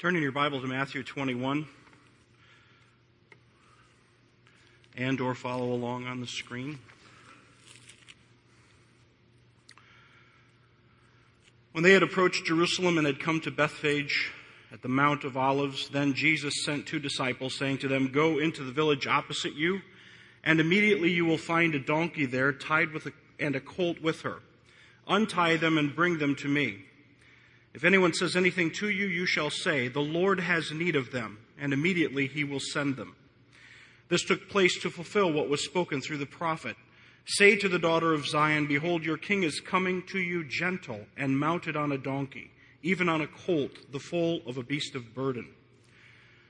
Turning your Bible to Matthew 21 and or follow along on the screen. When they had approached Jerusalem and had come to Bethphage at the Mount of Olives, then Jesus sent two disciples, saying to them, Go into the village opposite you, and immediately you will find a donkey there tied with a, and a colt with her. Untie them and bring them to me. If anyone says anything to you, you shall say, The Lord has need of them, and immediately he will send them. This took place to fulfill what was spoken through the prophet. Say to the daughter of Zion, Behold, your king is coming to you gentle and mounted on a donkey, even on a colt, the foal of a beast of burden.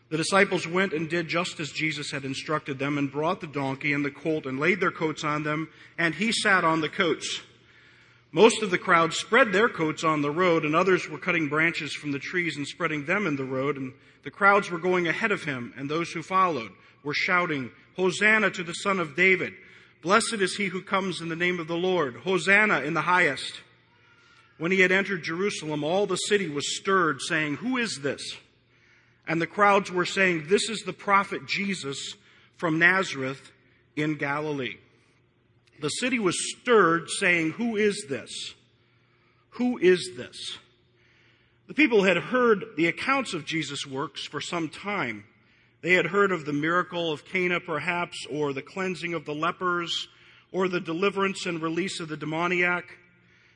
The disciples went and did just as Jesus had instructed them, and brought the donkey and the colt, and laid their coats on them, and he sat on the coats. Most of the crowd spread their coats on the road, and others were cutting branches from the trees and spreading them in the road, and the crowds were going ahead of him, and those who followed were shouting, Hosanna to the Son of David! Blessed is he who comes in the name of the Lord! Hosanna in the highest! When he had entered Jerusalem, all the city was stirred, saying, Who is this? And the crowds were saying, This is the prophet Jesus from Nazareth in Galilee. The city was stirred, saying, Who is this? Who is this? The people had heard the accounts of Jesus' works for some time. They had heard of the miracle of Cana, perhaps, or the cleansing of the lepers, or the deliverance and release of the demoniac,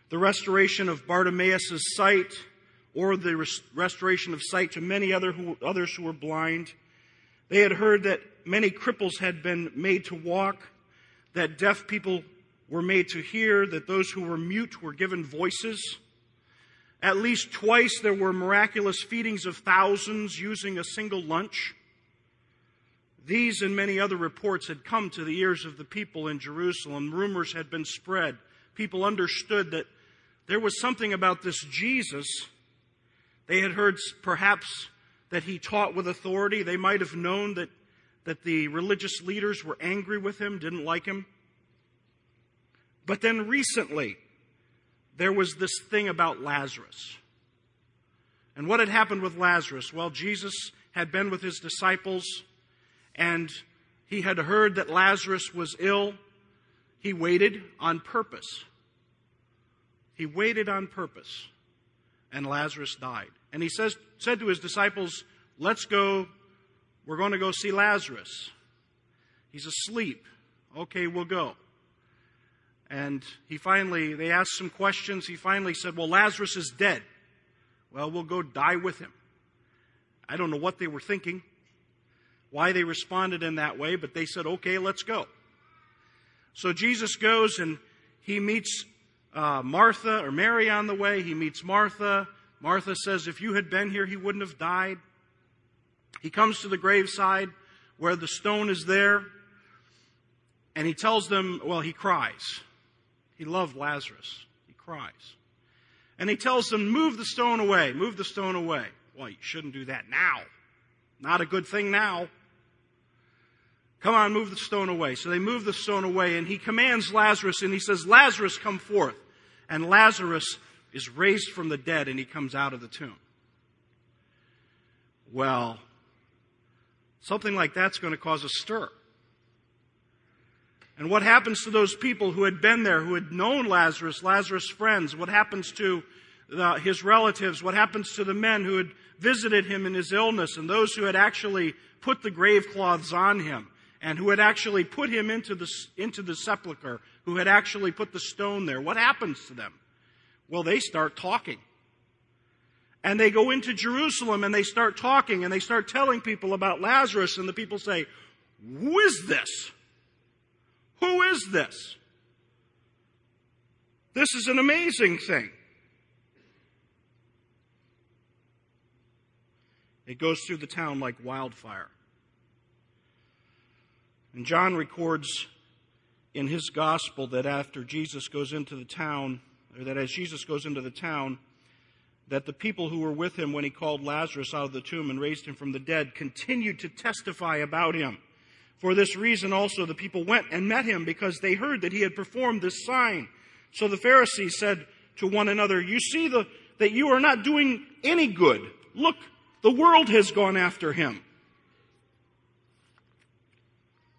the restoration of Bartimaeus' sight, or the res- restoration of sight to many other who, others who were blind. They had heard that many cripples had been made to walk that deaf people were made to hear, that those who were mute were given voices. At least twice there were miraculous feedings of thousands using a single lunch. These and many other reports had come to the ears of the people in Jerusalem. Rumors had been spread. People understood that there was something about this Jesus. They had heard perhaps that he taught with authority. They might have known that that the religious leaders were angry with him, didn't like him. But then recently, there was this thing about Lazarus. And what had happened with Lazarus? Well, Jesus had been with his disciples and he had heard that Lazarus was ill. He waited on purpose. He waited on purpose. And Lazarus died. And he says, said to his disciples, Let's go we're going to go see Lazarus. He's asleep. Okay, we'll go. And he finally, they asked some questions. He finally said, Well, Lazarus is dead. Well, we'll go die with him. I don't know what they were thinking, why they responded in that way, but they said, Okay, let's go. So Jesus goes and he meets uh, Martha or Mary on the way. He meets Martha. Martha says, If you had been here, he wouldn't have died. He comes to the graveside where the stone is there, and he tells them, well, he cries. He loved Lazarus. He cries. And he tells them, move the stone away, move the stone away. Well, you shouldn't do that now. Not a good thing now. Come on, move the stone away. So they move the stone away, and he commands Lazarus, and he says, Lazarus, come forth. And Lazarus is raised from the dead, and he comes out of the tomb. Well, Something like that's going to cause a stir. And what happens to those people who had been there, who had known Lazarus, Lazarus' friends? What happens to the, his relatives? What happens to the men who had visited him in his illness and those who had actually put the grave cloths on him and who had actually put him into the, into the sepulchre, who had actually put the stone there? What happens to them? Well, they start talking. And they go into Jerusalem and they start talking and they start telling people about Lazarus and the people say, who is this? Who is this? This is an amazing thing. It goes through the town like wildfire. And John records in his gospel that after Jesus goes into the town, or that as Jesus goes into the town, that the people who were with him when he called Lazarus out of the tomb and raised him from the dead continued to testify about him. For this reason also the people went and met him because they heard that he had performed this sign. So the Pharisees said to one another, You see the, that you are not doing any good. Look, The world has gone after him.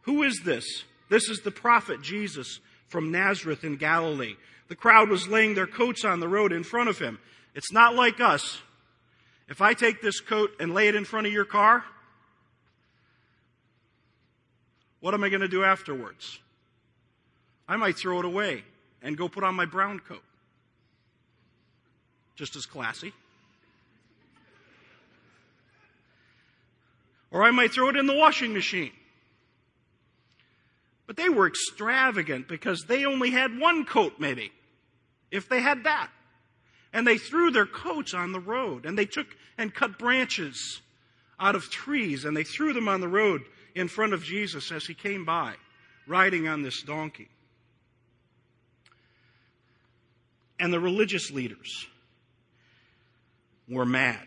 Who is this? This is the prophet Jesus from Nazareth in Galilee. The crowd was laying their coats on the road in front of him. It's not like us. If I take this coat and lay it in front of your car, what am I going to do afterwards? I might throw it away and go put on my brown coat. Just as classy. Or I might throw it in the washing machine. But they were extravagant because they only had one coat, maybe, if they had that. And they threw their coats on the road, and they took and cut branches out of trees, and they threw them on the road in front of Jesus as he came by, riding on this donkey. And the religious leaders were mad.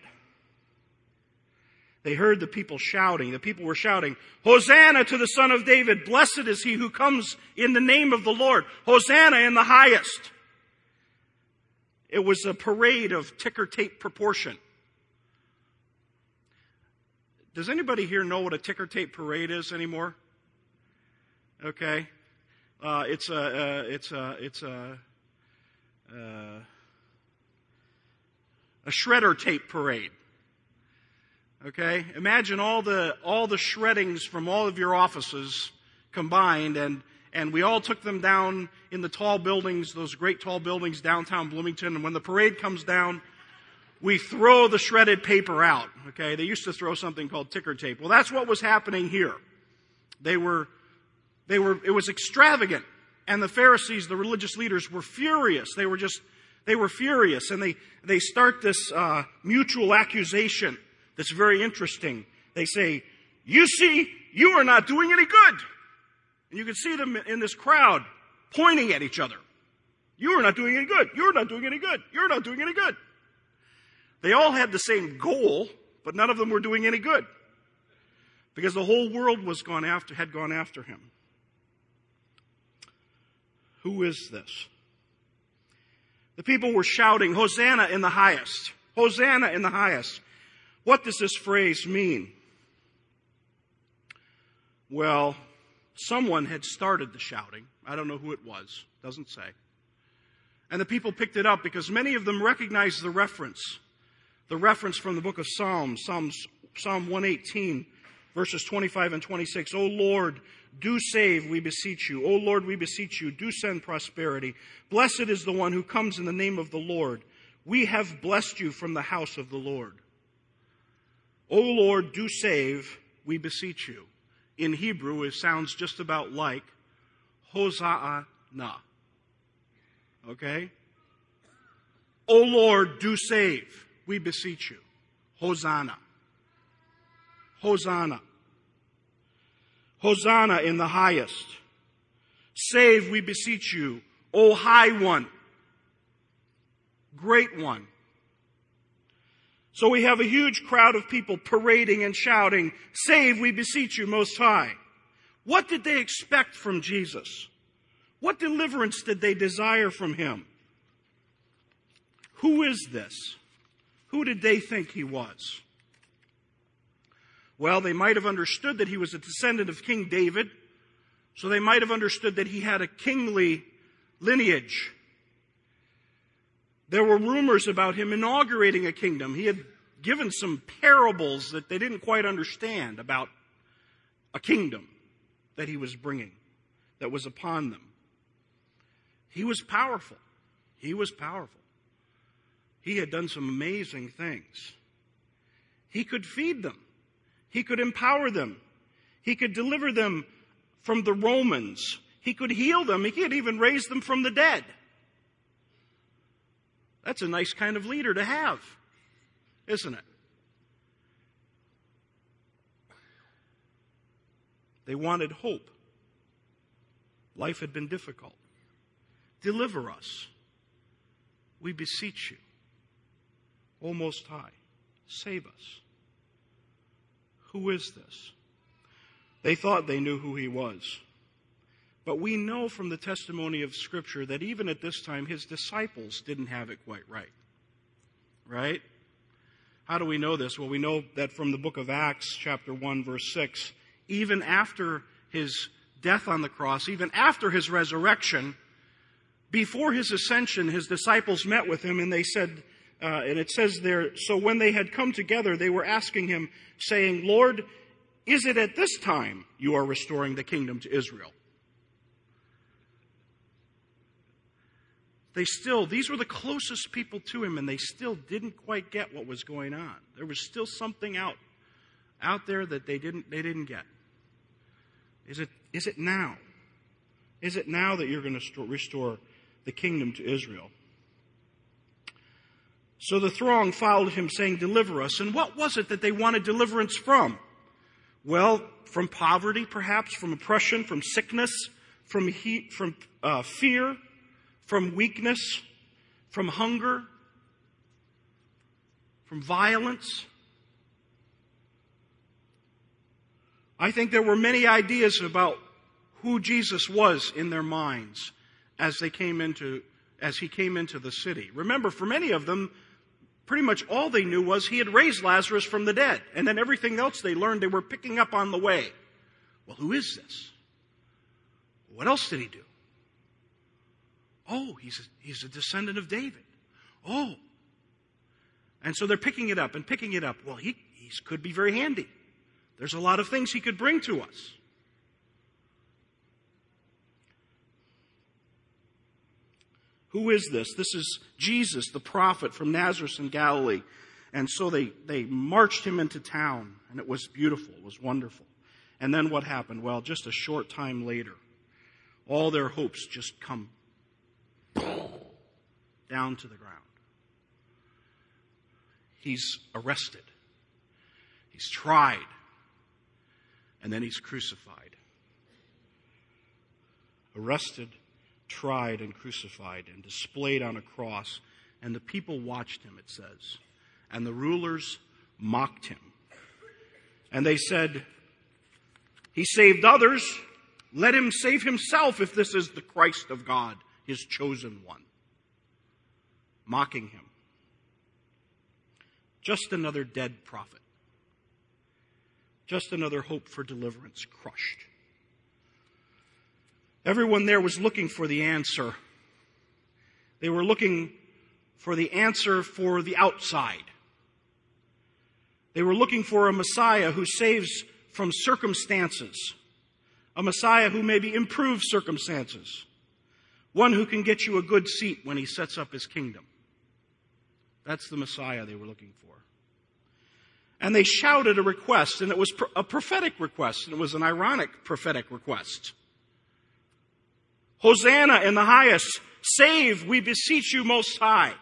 They heard the people shouting. The people were shouting, Hosanna to the Son of David. Blessed is he who comes in the name of the Lord. Hosanna in the highest. It was a parade of ticker tape proportion. Does anybody here know what a ticker tape parade is anymore? Okay. Uh, it's a, uh, it's a, it's a, uh, a shredder tape parade. Okay? Imagine all the, all the shreddings from all of your offices combined and, and we all took them down in the tall buildings, those great tall buildings downtown Bloomington. And when the parade comes down, we throw the shredded paper out. Okay? They used to throw something called ticker tape. Well, that's what was happening here. They were, they were, it was extravagant. And the Pharisees, the religious leaders, were furious. They were just, they were furious. And they, they start this, uh, mutual accusation that's very interesting. They say, You see, you are not doing any good. And you can see them in this crowd pointing at each other. You are not doing any good. You're not doing any good. You're not doing any good. They all had the same goal, but none of them were doing any good. Because the whole world was gone after, had gone after him. Who is this? The people were shouting, Hosanna in the highest. Hosanna in the highest. What does this phrase mean? Well, someone had started the shouting. I don't know who it was. Doesn't say. And the people picked it up because many of them recognized the reference. The reference from the book of Psalms, Psalms, Psalm 118, verses 25 and 26. O Lord, do save, we beseech you. O Lord, we beseech you, do send prosperity. Blessed is the one who comes in the name of the Lord. We have blessed you from the house of the Lord. O Lord, do save, we beseech you. In Hebrew, it sounds just about like Hosanna. Okay? O Lord, do save, we beseech you. Hosanna. Hosanna. Hosanna in the highest. Save, we beseech you, O high one. Great one. So we have a huge crowd of people parading and shouting, Save, we beseech you, Most High. What did they expect from Jesus? What deliverance did they desire from him? Who is this? Who did they think he was? Well, they might have understood that he was a descendant of King David, so they might have understood that he had a kingly lineage. There were rumors about him inaugurating a kingdom. He had given some parables that they didn't quite understand about a kingdom that he was bringing, that was upon them. He was powerful. He was powerful. He had done some amazing things. He could feed them. He could empower them. He could deliver them from the Romans. He could heal them. He could even raise them from the dead. That's a nice kind of leader to have, isn't it? They wanted hope. Life had been difficult. Deliver us. We beseech you. O Most High, save us. Who is this? They thought they knew who he was. But we know from the testimony of Scripture that even at this time, his disciples didn't have it quite right. Right? How do we know this? Well, we know that from the book of Acts, chapter 1, verse 6. Even after his death on the cross, even after his resurrection, before his ascension, his disciples met with him and they said, uh, and it says there, so when they had come together, they were asking him, saying, Lord, is it at this time you are restoring the kingdom to Israel? They still, these were the closest people to him, and they still didn't quite get what was going on. There was still something out, out there that they didn't, they didn't get. Is it, is it now? Is it now that you're going to restore the kingdom to Israel? So the throng followed him, saying, Deliver us. And what was it that they wanted deliverance from? Well, from poverty, perhaps, from oppression, from sickness, from heat, from uh, fear, from weakness, from hunger, from violence. I think there were many ideas about who Jesus was in their minds as they came into as he came into the city. Remember, for many of them, pretty much all they knew was he had raised Lazarus from the dead. And then everything else they learned they were picking up on the way. Well, who is this? What else did he do? Oh, he's a, he's a descendant of David. Oh. And so they're picking it up and picking it up. Well, he, he could be very handy. There's a lot of things he could bring to us. Who is this? This is Jesus, the prophet from Nazareth in Galilee. And so they, they marched him into town, and it was beautiful, it was wonderful. And then what happened? Well, just a short time later, all their hopes just come down to the ground. He's arrested, he's tried, and then he's crucified. Arrested, tried and crucified and displayed on a cross. And the people watched him, it says. And the rulers mocked him. And they said, He saved others. Let him save himself if this is the Christ of God, his chosen one. Mocking him. Just another dead prophet. Just another hope for deliverance crushed. Everyone there was looking for the answer. They were looking for the answer for the outside. They were looking for a Messiah who saves from circumstances, a Messiah who maybe improves circumstances, one who can get you a good seat when he sets up his kingdom. That's the Messiah they were looking for. And they shouted a request, and it was a prophetic request, and it was an ironic prophetic request. Hosanna in the highest. Save, we beseech you most high.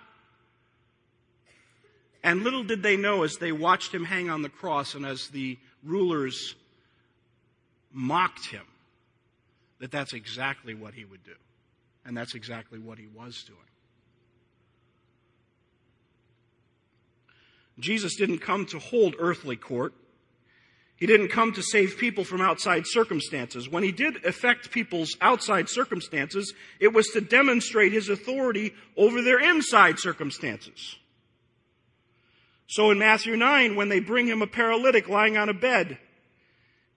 And little did they know as they watched him hang on the cross and as the rulers mocked him that that's exactly what he would do. And that's exactly what he was doing. Jesus didn't come to hold earthly court. He didn't come to save people from outside circumstances. When he did affect people's outside circumstances, it was to demonstrate his authority over their inside circumstances. So in Matthew 9, when they bring him a paralytic lying on a bed,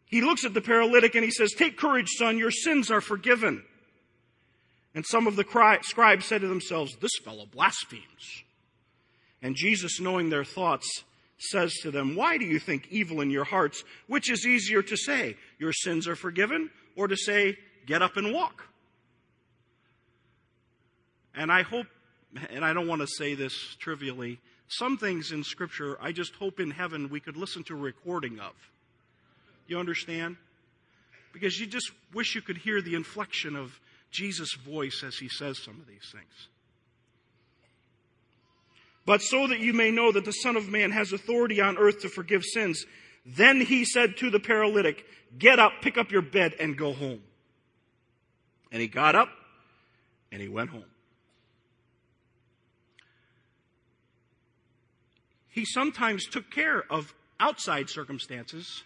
he looks at the paralytic and he says, Take courage, son, your sins are forgiven. And some of the scribes said to themselves, This fellow blasphemes. And Jesus, knowing their thoughts, says to them, Why do you think evil in your hearts? Which is easier to say, Your sins are forgiven, or to say, Get up and walk? And I hope, and I don't want to say this trivially, some things in Scripture I just hope in heaven we could listen to a recording of. You understand? Because you just wish you could hear the inflection of Jesus' voice as he says some of these things. But so that you may know that the Son of Man has authority on earth to forgive sins. Then he said to the paralytic, Get up, pick up your bed, and go home. And he got up and he went home. He sometimes took care of outside circumstances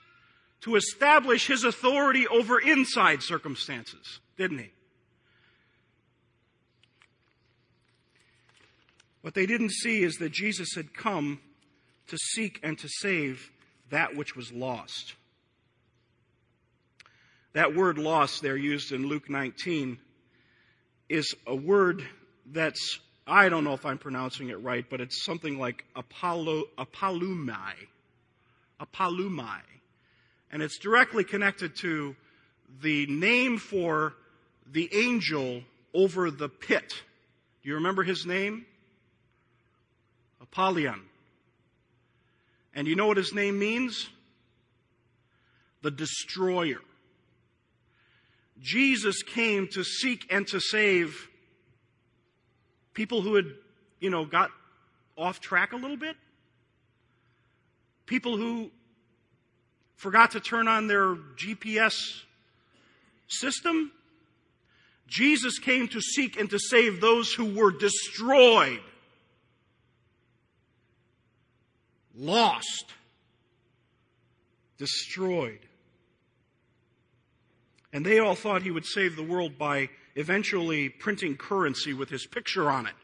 to establish his authority over inside circumstances, didn't he? What they didn't see is that Jesus had come to seek and to save that which was lost. That word lost there used in Luke 19 is a word that's, I don't know if I'm pronouncing it right, but it's something like apollo, apolumai. Apolumai. And it's directly connected to the name for the angel over the pit. Do you remember his name? Apollyon. And you know what his name means? The destroyer. Jesus came to seek and to save people who had, you know, got off track a little bit. People who forgot to turn on their GPS system. Jesus came to seek and to save those who were destroyed, lost, destroyed. And they all thought he would save the world by eventually printing currency with his picture on it.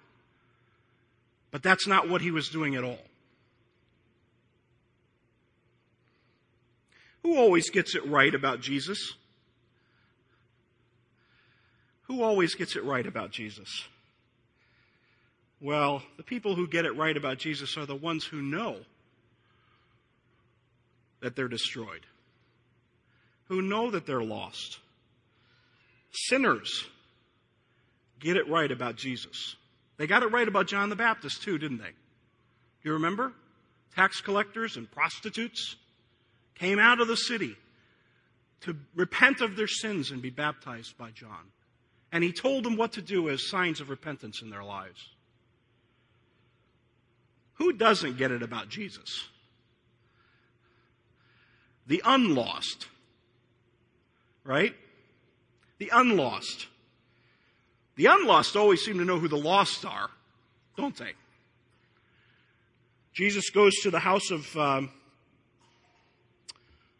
But that's not what he was doing at all. Who always gets it right about Jesus? Who always gets it right about Jesus? Well, the people who get it right about Jesus are the ones who know that they're destroyed who know that they're lost. Sinners get it right about Jesus. They got it right about John the Baptist too, didn't they? Do you remember? Tax collectors and prostitutes came out of the city to repent of their sins and be baptized by John. And he told them what to do as signs of repentance in their lives. Who doesn't get it about Jesus? The unlost right? The unlost. The unlost always seem to know who the lost are, don't they? Jesus goes to the house of, um,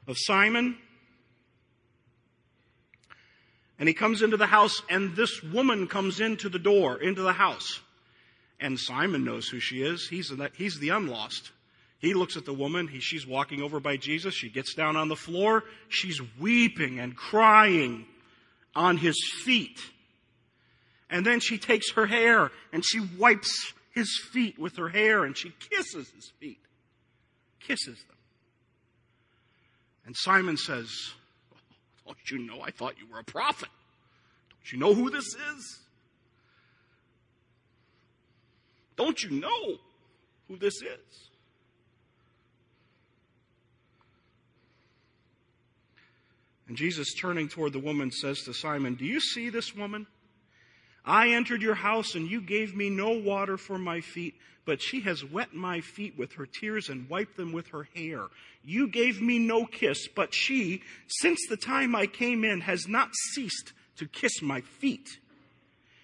of Simon. And he comes into the house, and this woman comes into the door, into the house. And Simon knows who she is. He's the, he's the unlost. He looks at the woman. He, she's walking over by Jesus. She gets down on the floor. She's weeping and crying on his feet. And then she takes her hair and she wipes his feet with her hair and she kisses his feet. Kisses them. And Simon says, oh, Don't you know I thought you were a prophet? Don't you know who this is? Don't you know who this is? And Jesus, turning toward the woman, says to Simon, Do you see this woman? I entered your house and you gave me no water for my feet, but she has wet my feet with her tears and wiped them with her hair. You gave me no kiss, but she, since the time I came in, has not ceased to kiss my feet.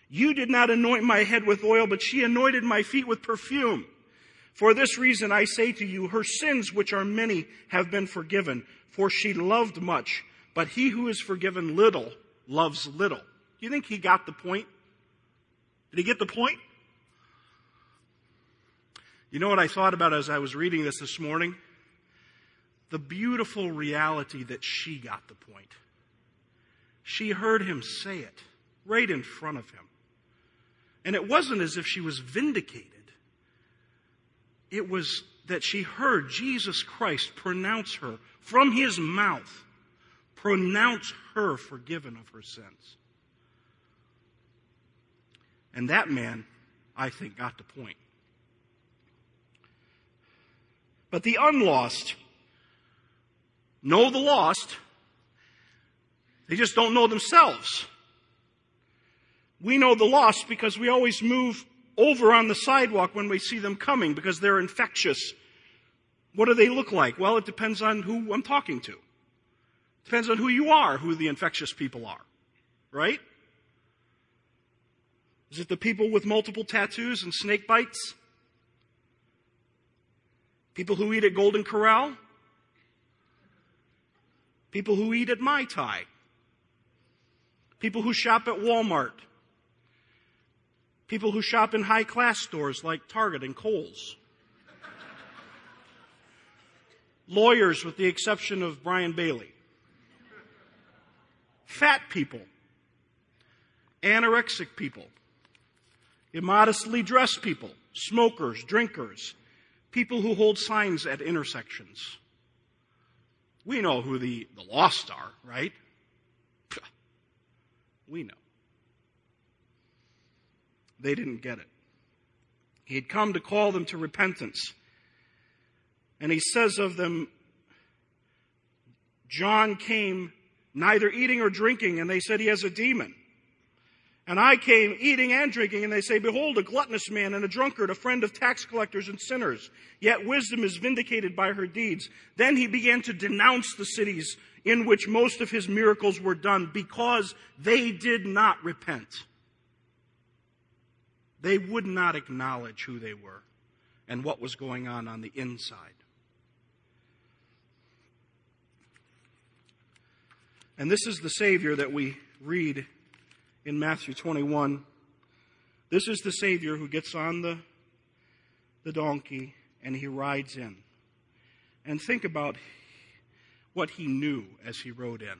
You did not anoint my head with oil, but she anointed my feet with perfume. For this reason I say to you, her sins, which are many, have been forgiven, for she loved much. But he who is forgiven little loves little. Do you think he got the point? Did he get the point? You know what I thought about as I was reading this this morning? The beautiful reality that she got the point. She heard him say it right in front of him. And it wasn't as if she was vindicated. It was that she heard Jesus Christ pronounce her from his mouth pronounce her forgiven of her sins. And that man, I think, got the point. But the unlost know the lost, they just don't know themselves. We know the lost because we always move over on the sidewalk when we see them coming because they're infectious. What do they look like? Well, it depends on who I'm talking to. Depends on who you are, who the infectious people are. Right? Is it the people with multiple tattoos and snake bites? People who eat at Golden Corral? People who eat at Mai Tai? People who shop at Walmart? People who shop in high class stores like Target and Kohl's? lawyers with the exception of Brian Bailey, fat people, anorexic people, immodestly dressed people, smokers, drinkers, people who hold signs at intersections. We know who the, the lost are, right? We know. They didn't get it. He had come to call them to repentance. And he says of them, John came neither eating or drinking, and they said he has a demon. And I came eating and drinking, and they say, Behold, a gluttonous man and a drunkard, a friend of tax collectors and sinners. Yet wisdom is vindicated by her deeds. Then he began to denounce the cities in which most of his miracles were done because they did not repent. They would not acknowledge who they were and what was going on on the inside. And this is the Savior that we read in Matthew 21. This is the Savior who gets on the, the donkey and he rides in. And think about what he knew as he rode in.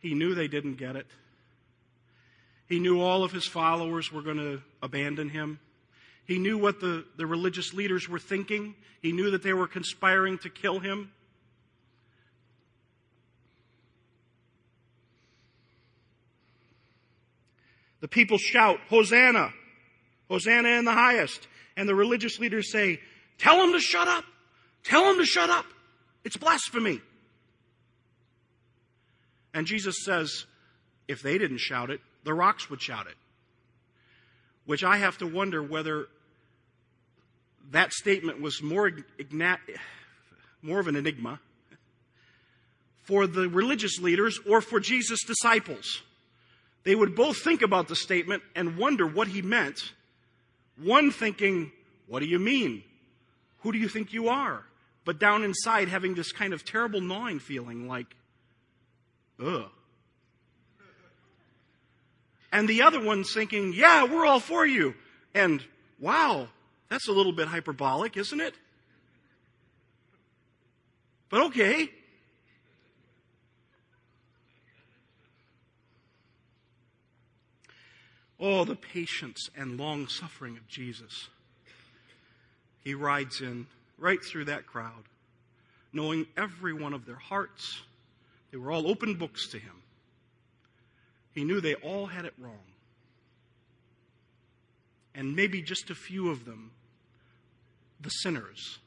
He knew they didn't get it. He knew all of his followers were going to abandon him. He knew what the, the religious leaders were thinking. He knew that they were conspiring to kill him. The people shout, Hosanna! Hosanna in the highest. And the religious leaders say, Tell him to shut up! Tell him to shut up! It's blasphemy! And Jesus says, if they didn't shout it, the rocks would shout it. Which I have to wonder whether that statement was more, more of an enigma for the religious leaders or for Jesus' disciples they would both think about the statement and wonder what he meant. One thinking, What do you mean? Who do you think you are? But down inside having this kind of terrible gnawing feeling like, Ugh. And the other one's thinking, Yeah, we're all for you. And wow, that's a little bit hyperbolic, isn't it? But okay. Oh, the patience and long suffering of Jesus. He rides in right through that crowd, knowing every one of their hearts. They were all open books to him. He knew they all had it wrong. And maybe just a few of them, the sinners,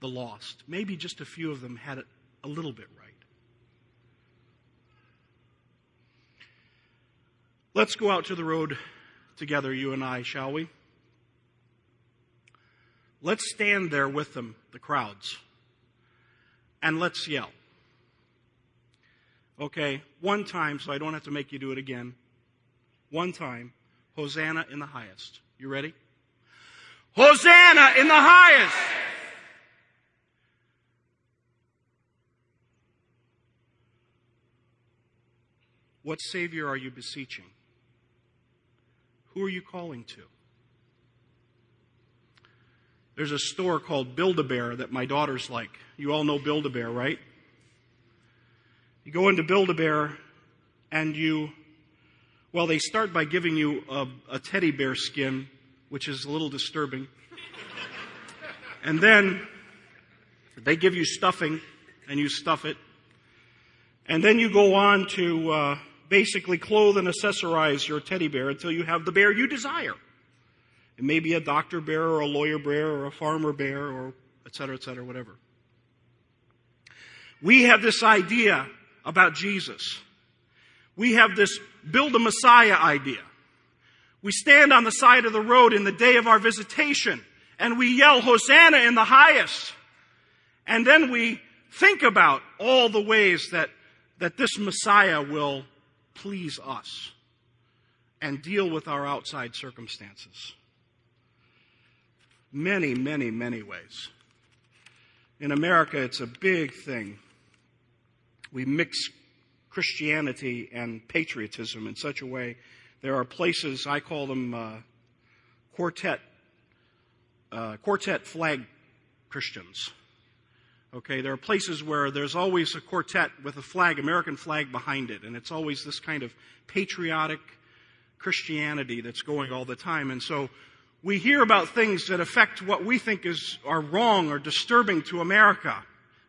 the lost, maybe just a few of them had it a little bit right. Let's go out to the road together, you and I, shall we? Let's stand there with them, the crowds, and let's yell. Okay, one time, so I don't have to make you do it again. One time, Hosanna in the highest. You ready? Hosanna in the highest! What Savior are you beseeching? Who are you calling to? There's a store called Build-A-Bear that my daughters like. You all know Build-A-Bear, right? You go into Build-A-Bear and you, well, they start by giving you a, a teddy bear skin, which is a little disturbing. and then they give you stuffing and you stuff it. And then you go on to, uh, basically clothe and accessorize your teddy bear until you have the bear you desire. It may be a doctor bear or a lawyer bear or a farmer bear or et cetera, et cetera, whatever. We have this idea about Jesus. We have this build a Messiah idea. We stand on the side of the road in the day of our visitation and we yell Hosanna in the highest. And then we think about all the ways that, that this Messiah will please us and deal with our outside circumstances. Many, many, many ways. In America, it's a big thing. We mix Christianity and patriotism in such a way. There are places, I call them uh, quartet, uh, quartet flag Christians. Okay, there are places where there's always a quartet with a flag, American flag behind it, and it's always this kind of patriotic Christianity that's going all the time. And so we hear about things that affect what we think is are wrong or disturbing to America.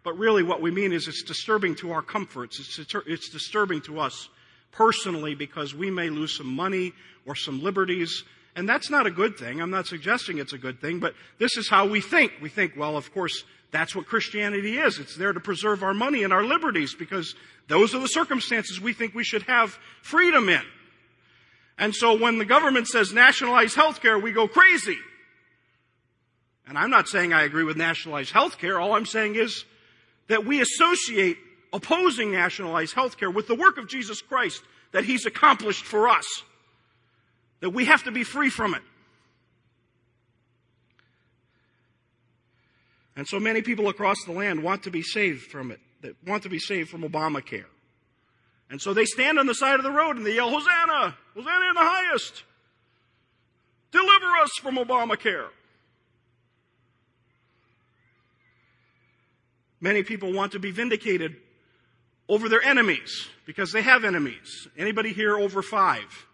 But really what we mean is it's disturbing to our comforts. It's, it's disturbing to us personally because we may lose some money or some liberties. And that's not a good thing. I'm not suggesting it's a good thing, but this is how we think. We think, well, of course, that's what Christianity is. It's there to preserve our money and our liberties because those are the circumstances we think we should have freedom in. And so when the government says nationalize health care, we go crazy. And I'm not saying I agree with nationalized health care. All I'm saying is that we associate opposing nationalized health care with the work of Jesus Christ that He's accomplished for us. That we have to be free from it. And so many people across the land want to be saved from it, that want to be saved from Obamacare. And so they stand on the side of the road and they yell, Hosanna! Hosanna in the highest! Deliver us from Obamacare! Many people want to be vindicated over their enemies because they have enemies. Anybody here over five?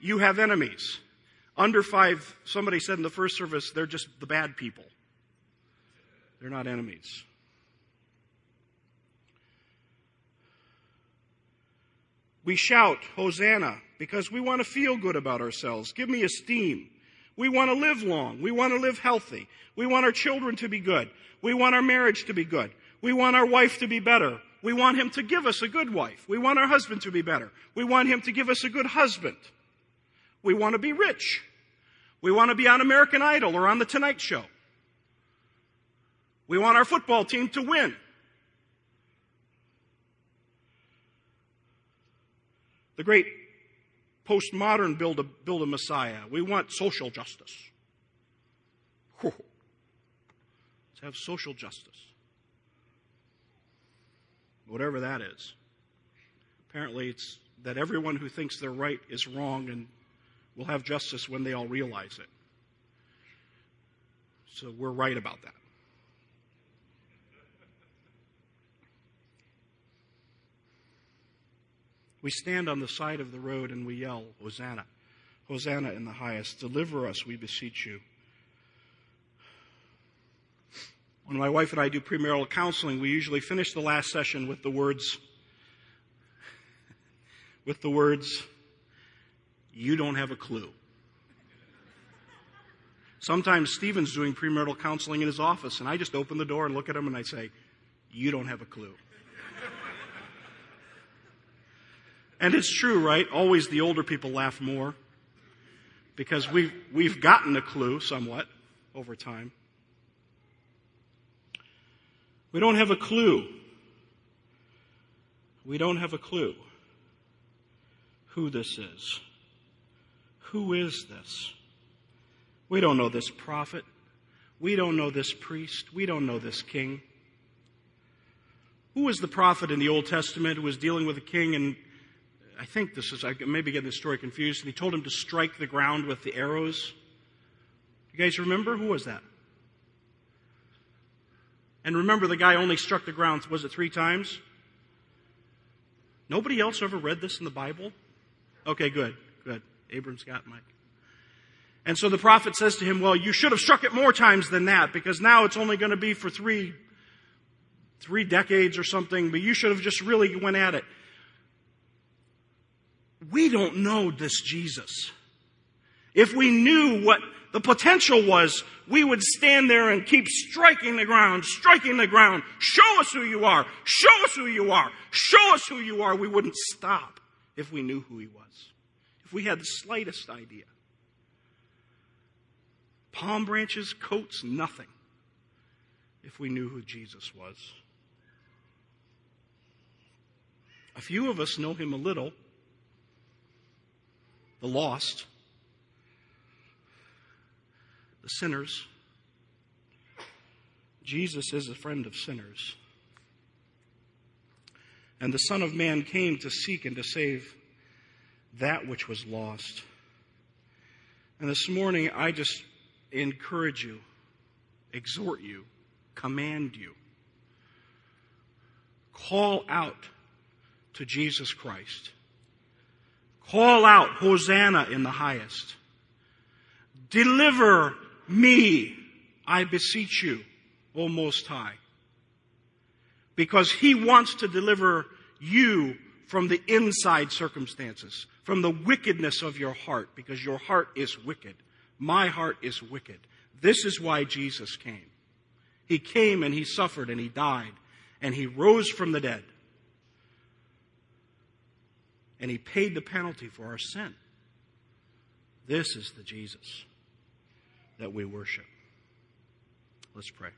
You have enemies. Under five, somebody said in the first service, they're just the bad people. They're not enemies. We shout, Hosanna, because we want to feel good about ourselves. Give me esteem. We want to live long. We want to live healthy. We want our children to be good. We want our marriage to be good. We want our wife to be better. We want him to give us a good wife. We want our husband to be better. We want him to give us a good husband. We want to be rich. We want to be on American Idol or on The Tonight Show. We want our football team to win. The great postmodern build a, build a Messiah. We want social justice. Whew. Let's have social justice. Whatever that is. Apparently, it's that everyone who thinks they're right is wrong and will have justice when they all realize it. So we're right about that. We stand on the side of the road and we yell, Hosanna. Hosanna in the highest. Deliver us, we beseech you. When my wife and I do premarital counseling, we usually finish the last session with the words, with the words, you don't have a clue. Sometimes Stephen's doing premarital counseling in his office, and I just open the door and look at him and I say, You don't have a clue. And it's true, right? Always the older people laugh more because we've, we've gotten a clue somewhat over time. We don't have a clue. We don't have a clue who this is. Who is this? We don't know this prophet. We don't know this priest. We don't know this king. Who was the prophet in the Old Testament who was dealing with a king and I think this is, I may be getting the story confused. And he told him to strike the ground with the arrows. You guys remember? Who was that? And remember, the guy only struck the ground, was it three times? Nobody else ever read this in the Bible? Okay, good, good. Abram, Scott, Mike. And so the prophet says to him, well, you should have struck it more times than that because now it's only going to be for three, three decades or something, but you should have just really went at it we don't know this Jesus. If we knew what the potential was, we would stand there and keep striking the ground, striking the ground. Show us who you are. Show us who you are. Show us who you are. We wouldn't stop if we knew who he was. If we had the slightest idea. Palm branches, coats, nothing. If we knew who Jesus was. A few of us know him a little the lost, the sinners. Jesus is a friend of sinners. And the Son of Man came to seek and to save that which was lost. And this morning, I just encourage you, exhort you, command you. Call out to Jesus Christ. Call out Hosanna in the highest. Deliver me, I beseech you, O Most High. Because He wants to deliver you from the inside circumstances, from the wickedness of your heart, because your heart is wicked. My heart is wicked. This is why Jesus came. He came and He suffered and He died and He rose from the dead. And He paid the penalty for our sin. This is the Jesus that we worship. Let's pray.